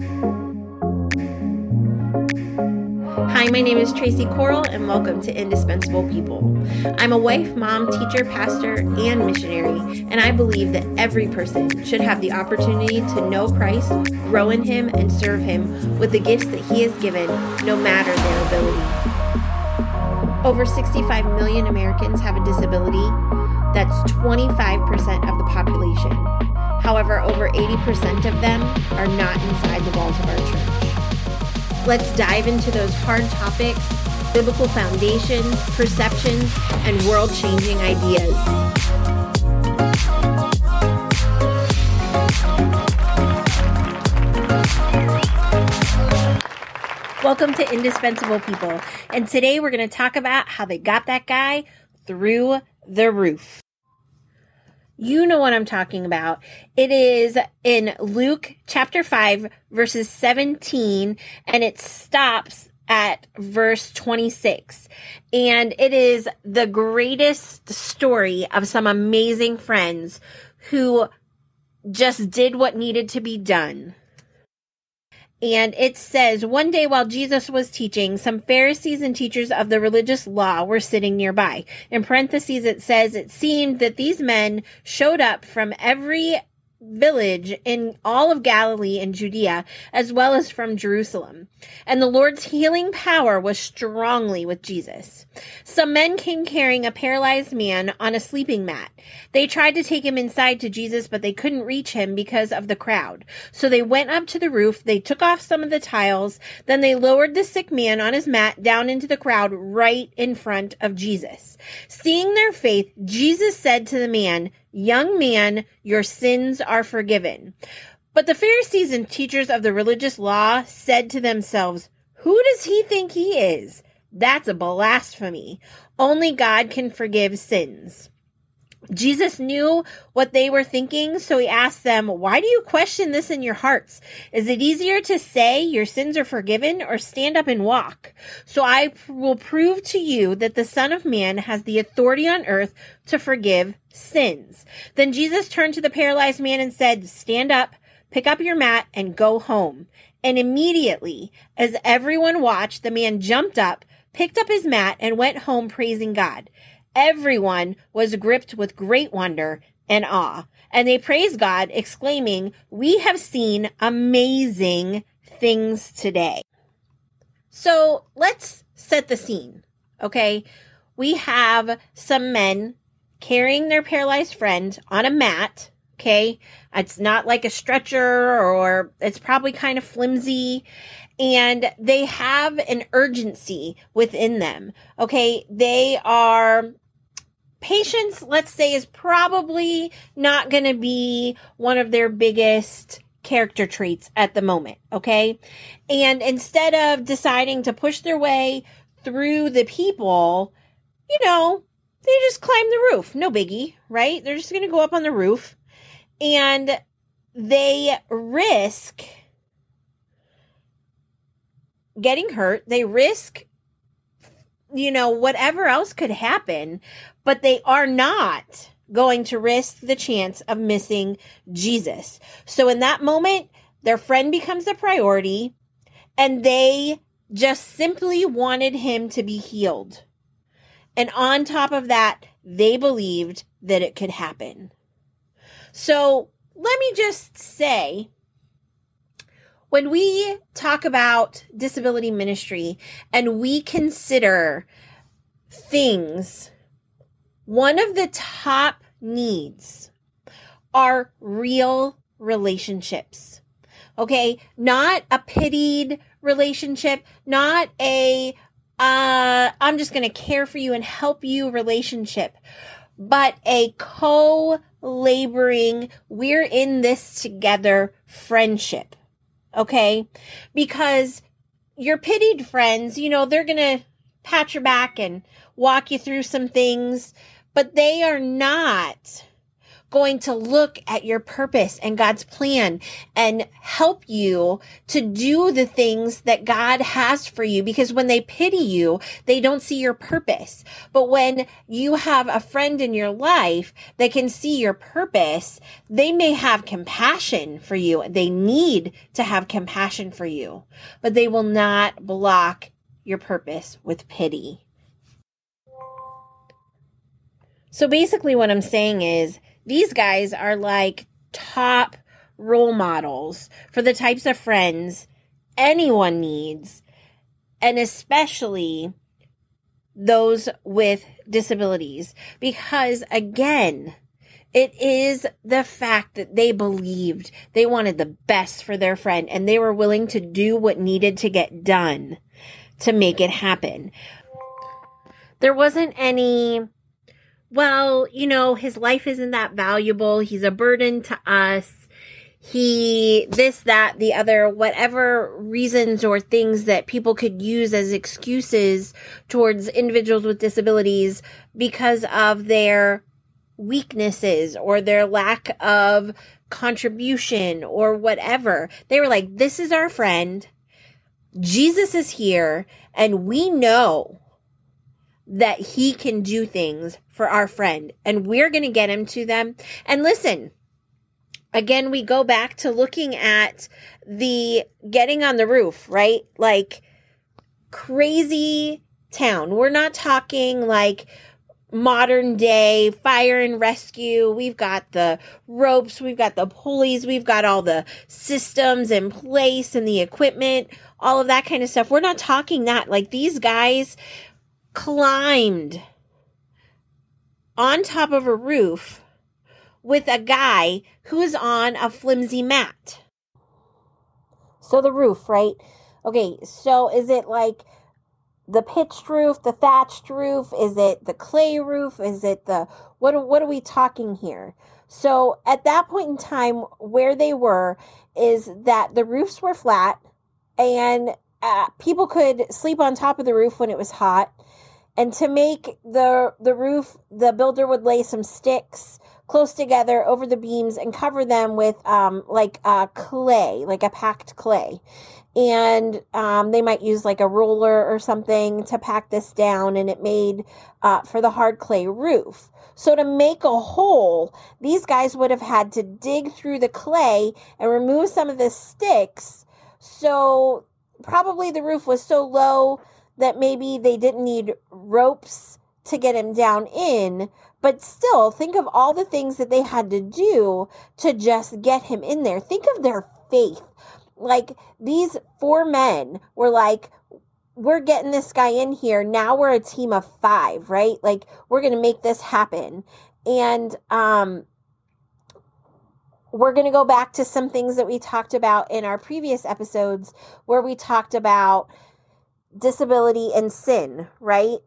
Hi, my name is Tracy Coral, and welcome to Indispensable People. I'm a wife, mom, teacher, pastor, and missionary, and I believe that every person should have the opportunity to know Christ, grow in Him, and serve Him with the gifts that He has given, no matter their ability. Over 65 million Americans have a disability. That's 25% of the population. However, over 80% of them are not inside the walls of our church. Let's dive into those hard topics, biblical foundations, perceptions, and world changing ideas. Welcome to Indispensable People. And today we're going to talk about how they got that guy through the roof. You know what I'm talking about. It is in Luke chapter 5, verses 17, and it stops at verse 26. And it is the greatest story of some amazing friends who just did what needed to be done. And it says, one day while Jesus was teaching, some Pharisees and teachers of the religious law were sitting nearby. In parentheses, it says, it seemed that these men showed up from every village in all of Galilee and Judea, as well as from Jerusalem. And the Lord's healing power was strongly with Jesus. Some men came carrying a paralyzed man on a sleeping mat. They tried to take him inside to Jesus, but they couldn't reach him because of the crowd. So they went up to the roof, they took off some of the tiles, then they lowered the sick man on his mat down into the crowd right in front of Jesus. Seeing their faith, Jesus said to the man, Young man, your sins are forgiven. But the Pharisees and teachers of the religious law said to themselves, Who does he think he is? That's a blasphemy. Only God can forgive sins. Jesus knew what they were thinking, so he asked them, Why do you question this in your hearts? Is it easier to say your sins are forgiven or stand up and walk? So I will prove to you that the Son of Man has the authority on earth to forgive sins. Then Jesus turned to the paralyzed man and said, Stand up, pick up your mat, and go home. And immediately, as everyone watched, the man jumped up, picked up his mat, and went home praising God. Everyone was gripped with great wonder and awe, and they praised God, exclaiming, We have seen amazing things today. So let's set the scene, okay? We have some men carrying their paralyzed friend on a mat, okay? It's not like a stretcher or it's probably kind of flimsy and they have an urgency within them. Okay. They are patience, let's say, is probably not going to be one of their biggest character traits at the moment. Okay. And instead of deciding to push their way through the people, you know, they just climb the roof. No biggie, right? They're just going to go up on the roof and they risk getting hurt. They risk, you know, whatever else could happen, but they are not going to risk the chance of missing Jesus. So in that moment, their friend becomes the priority and they just simply wanted him to be healed. And on top of that, they believed that it could happen. So let me just say when we talk about disability ministry and we consider things, one of the top needs are real relationships. Okay. Not a pitied relationship, not a, uh, I'm just going to care for you and help you relationship, but a co laboring, we're in this together friendship. Okay. Because your pitied friends, you know, they're going to pat your back and walk you through some things, but they are not going to look at your purpose and God's plan and help you to do the things that God has for you. Because when they pity you, they don't see your purpose. But when you have a friend in your life that can see your purpose, they may have compassion for you. They need to have compassion for you, but they will not block your purpose with pity. So basically, what I'm saying is these guys are like top role models for the types of friends anyone needs, and especially those with disabilities. Because again, it is the fact that they believed they wanted the best for their friend and they were willing to do what needed to get done to make it happen. There wasn't any well, you know, his life isn't that valuable. He's a burden to us. He, this, that, the other, whatever reasons or things that people could use as excuses towards individuals with disabilities because of their weaknesses or their lack of contribution or whatever. They were like, this is our friend. Jesus is here and we know that he can do things for our friend and we're going to get him to them. And listen, again, we go back to looking at the getting on the roof, right? Like crazy town. We're not talking like modern day fire and rescue. We've got the ropes, we've got the pulleys, we've got all the systems in place and the equipment, all of that kind of stuff. We're not talking that. Like these guys climbed on top of a roof with a guy who's on a flimsy mat. So the roof, right? Okay, so is it like the pitched roof, the thatched roof? Is it the clay roof? Is it the what what are we talking here? So at that point in time where they were is that the roofs were flat and uh, people could sleep on top of the roof when it was hot and to make the the roof, the builder would lay some sticks close together over the beams and cover them with um, like uh, clay, like a packed clay. And um, they might use like a roller or something to pack this down, and it made uh, for the hard clay roof. So to make a hole, these guys would have had to dig through the clay and remove some of the sticks. So probably the roof was so low that maybe they didn't need ropes to get him down in, but still think of all the things that they had to do to just get him in there. Think of their faith. Like these four men were like, we're getting this guy in here. Now we're a team of five, right? Like we're going to make this happen. And, um, we're going to go back to some things that we talked about in our previous episodes where we talked about disability and sin, right?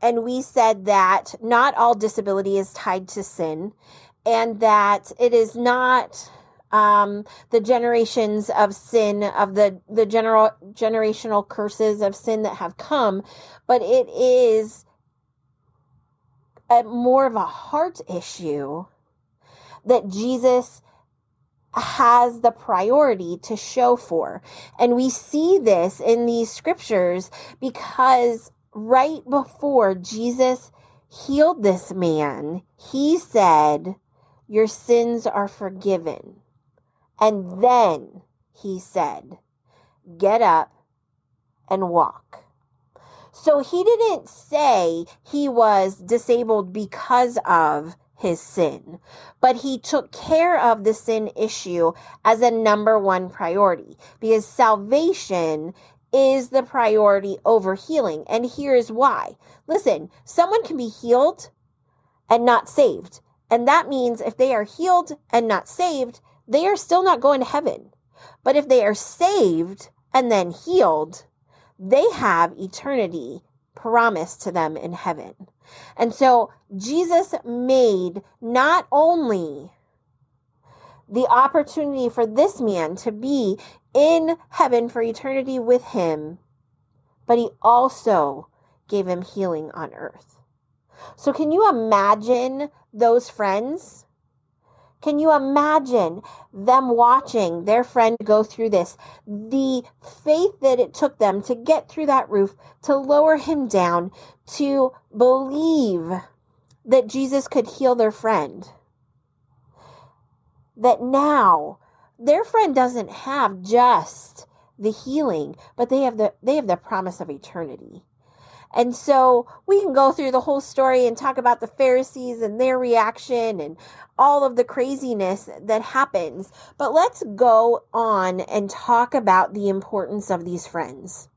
And we said that not all disability is tied to sin and that it is not um, the generations of sin of the the general generational curses of sin that have come, but it is a, more of a heart issue that Jesus has the priority to show for. And we see this in these scriptures because right before Jesus healed this man, he said, Your sins are forgiven. And then he said, Get up and walk. So he didn't say he was disabled because of his sin, but he took care of the sin issue as a number one priority because salvation is the priority over healing. And here's why. Listen, someone can be healed and not saved. And that means if they are healed and not saved, they are still not going to heaven. But if they are saved and then healed, they have eternity promised to them in heaven. And so Jesus made not only the opportunity for this man to be in heaven for eternity with him, but he also gave him healing on earth. So, can you imagine those friends? Can you imagine them watching their friend go through this? The faith that it took them to get through that roof, to lower him down, to believe that Jesus could heal their friend. That now their friend doesn't have just the healing, but they have the they have the promise of eternity. And so we can go through the whole story and talk about the Pharisees and their reaction and all of the craziness that happens. But let's go on and talk about the importance of these friends.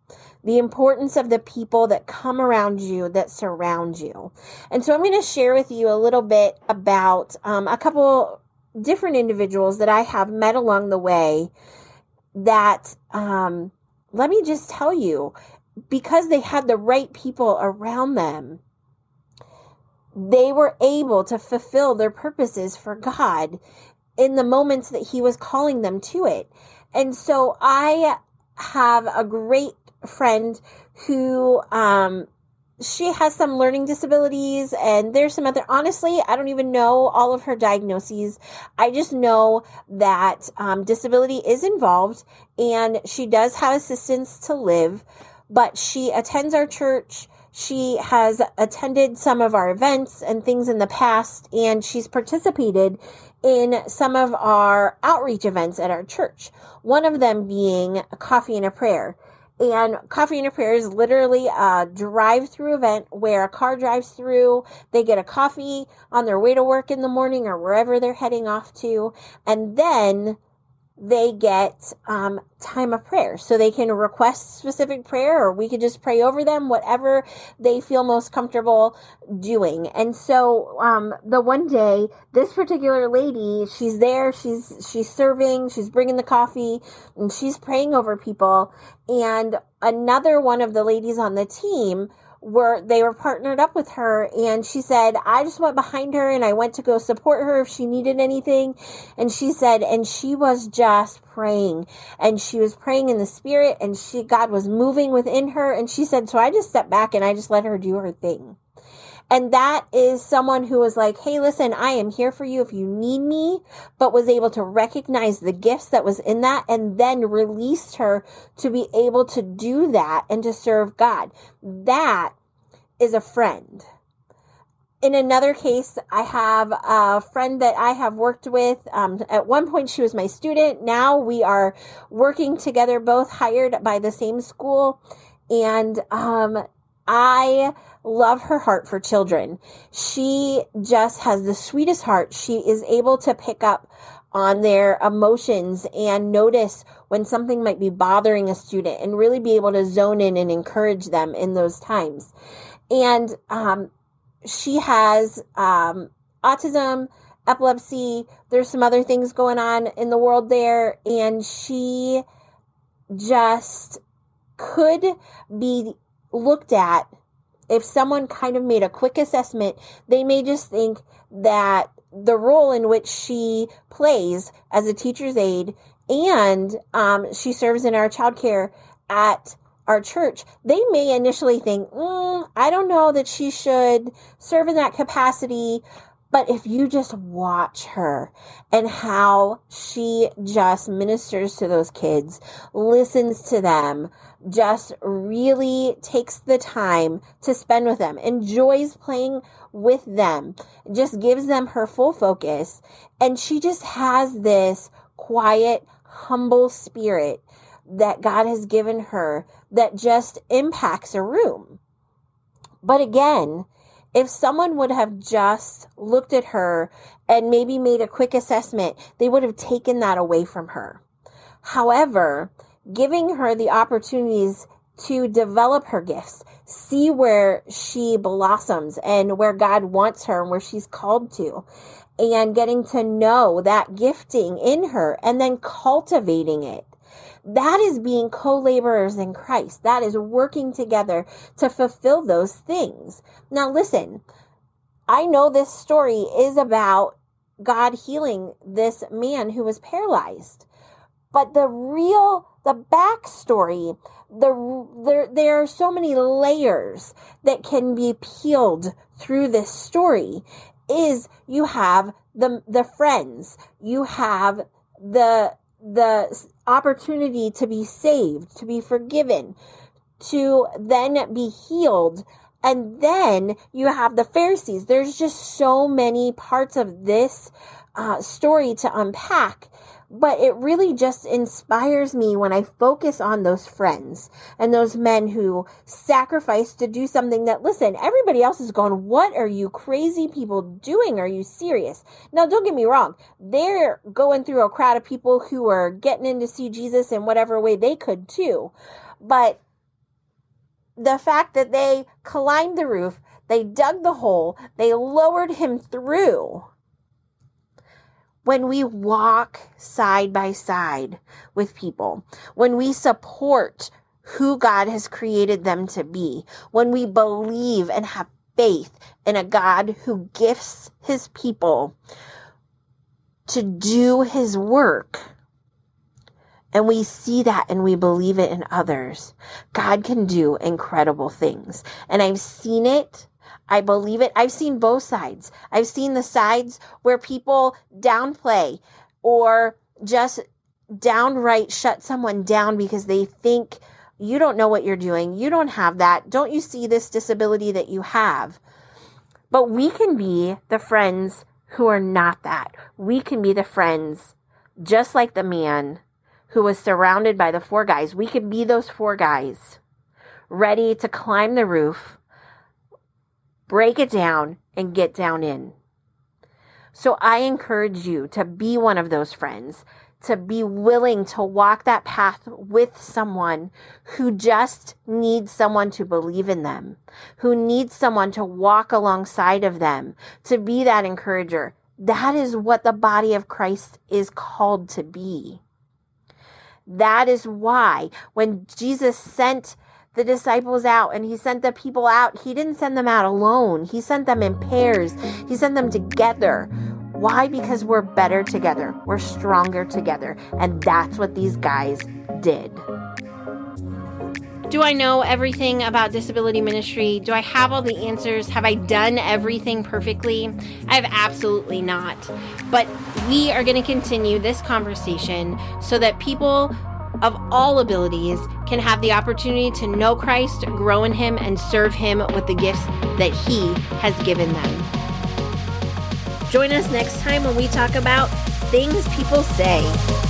The importance of the people that come around you, that surround you. And so I'm going to share with you a little bit about um, a couple different individuals that I have met along the way that, um, let me just tell you, because they had the right people around them, they were able to fulfill their purposes for God in the moments that He was calling them to it. And so I have a great friend who um, she has some learning disabilities and there's some other honestly i don't even know all of her diagnoses i just know that um, disability is involved and she does have assistance to live but she attends our church. She has attended some of our events and things in the past and she's participated in some of our outreach events at our church one of them being a coffee and a prayer. And Coffee and a Prayer is literally a drive through event where a car drives through, they get a coffee on their way to work in the morning or wherever they're heading off to, and then they get um, time of prayer. So they can request specific prayer or we could just pray over them, whatever they feel most comfortable doing. And so um, the one day, this particular lady, she's there, she's she's serving, she's bringing the coffee, and she's praying over people. And another one of the ladies on the team were they were partnered up with her and she said i just went behind her and i went to go support her if she needed anything. And she said and she was just praying and she was praying in the spirit and she god was moving within her and she said so i just stepped back and i just let her do her thing and that is someone who was like, Hey, listen, I am here for you if you need me, but was able to recognize the gifts that was in that and then released her to be able to do that and to serve God. That is a friend. In another case, I have a friend that I have worked with. Um, at one point, she was my student. Now we are working together, both hired by the same school. And um, I love her heart for children. She just has the sweetest heart. She is able to pick up on their emotions and notice when something might be bothering a student and really be able to zone in and encourage them in those times. And um, she has um, autism, epilepsy. There's some other things going on in the world there. And she just could be looked at if someone kind of made a quick assessment, they may just think that the role in which she plays as a teacher's aide and um, she serves in our childcare at our church, they may initially think, mm, I don't know that she should serve in that capacity. But if you just watch her and how she just ministers to those kids, listens to them, just really takes the time to spend with them, enjoys playing with them, just gives them her full focus. And she just has this quiet, humble spirit that God has given her that just impacts a room. But again, if someone would have just looked at her and maybe made a quick assessment, they would have taken that away from her. However, giving her the opportunities to develop her gifts, see where she blossoms and where God wants her and where she's called to, and getting to know that gifting in her and then cultivating it that is being co laborers in Christ. That is working together to fulfill those things. Now, listen, I know this story is about God healing this man who was paralyzed. But the real, the backstory, the, there, there are so many layers that can be peeled through this story is you have the the friends, you have the the opportunity to be saved, to be forgiven, to then be healed. And then you have the Pharisees. There's just so many parts of this uh, story to unpack but it really just inspires me when I focus on those friends and those men who sacrifice to do something that, listen, everybody else is going, what are you crazy people doing? Are you serious? Now, don't get me wrong. They're going through a crowd of people who are getting in to see Jesus in whatever way they could too. But the fact that they climbed the roof, they dug the hole, they lowered him through when we walk side by side with people, when we support who God has created them to be, when we believe and have faith in a God who gifts his people to do his work, and we see that and we believe it in others, God can do incredible things. And I've seen it I believe it. I've seen both sides. I've seen the sides where people downplay or just downright shut someone down because they think you don't know what you're doing. You don't have that. Don't you see this disability that you have? But we can be the friends who are not that. We can be the friends just like the man who was surrounded by the four guys. We can be those four guys ready to climb the roof break it down, and get down in. So I encourage you to be one of those friends, to be willing to walk that path with someone who just needs someone to believe in them, who needs someone to walk alongside of them, to be that encourager. That is what the body of Christ is called to be. That is why when Jesus sent the disciples out and he sent the people out, he didn't send them out alone. He sent them in pairs. He sent them together. Why? Because we're better together. We're stronger together. And that's what these guys did. Do I know everything about disability ministry? Do I have all the answers? Have I done everything perfectly? I have absolutely not. But we are going to continue this conversation so that people of all abilities can have the opportunity to know Christ, grow in Him, and serve Him with the gifts that He has given them. Join us next time when we talk about things people say.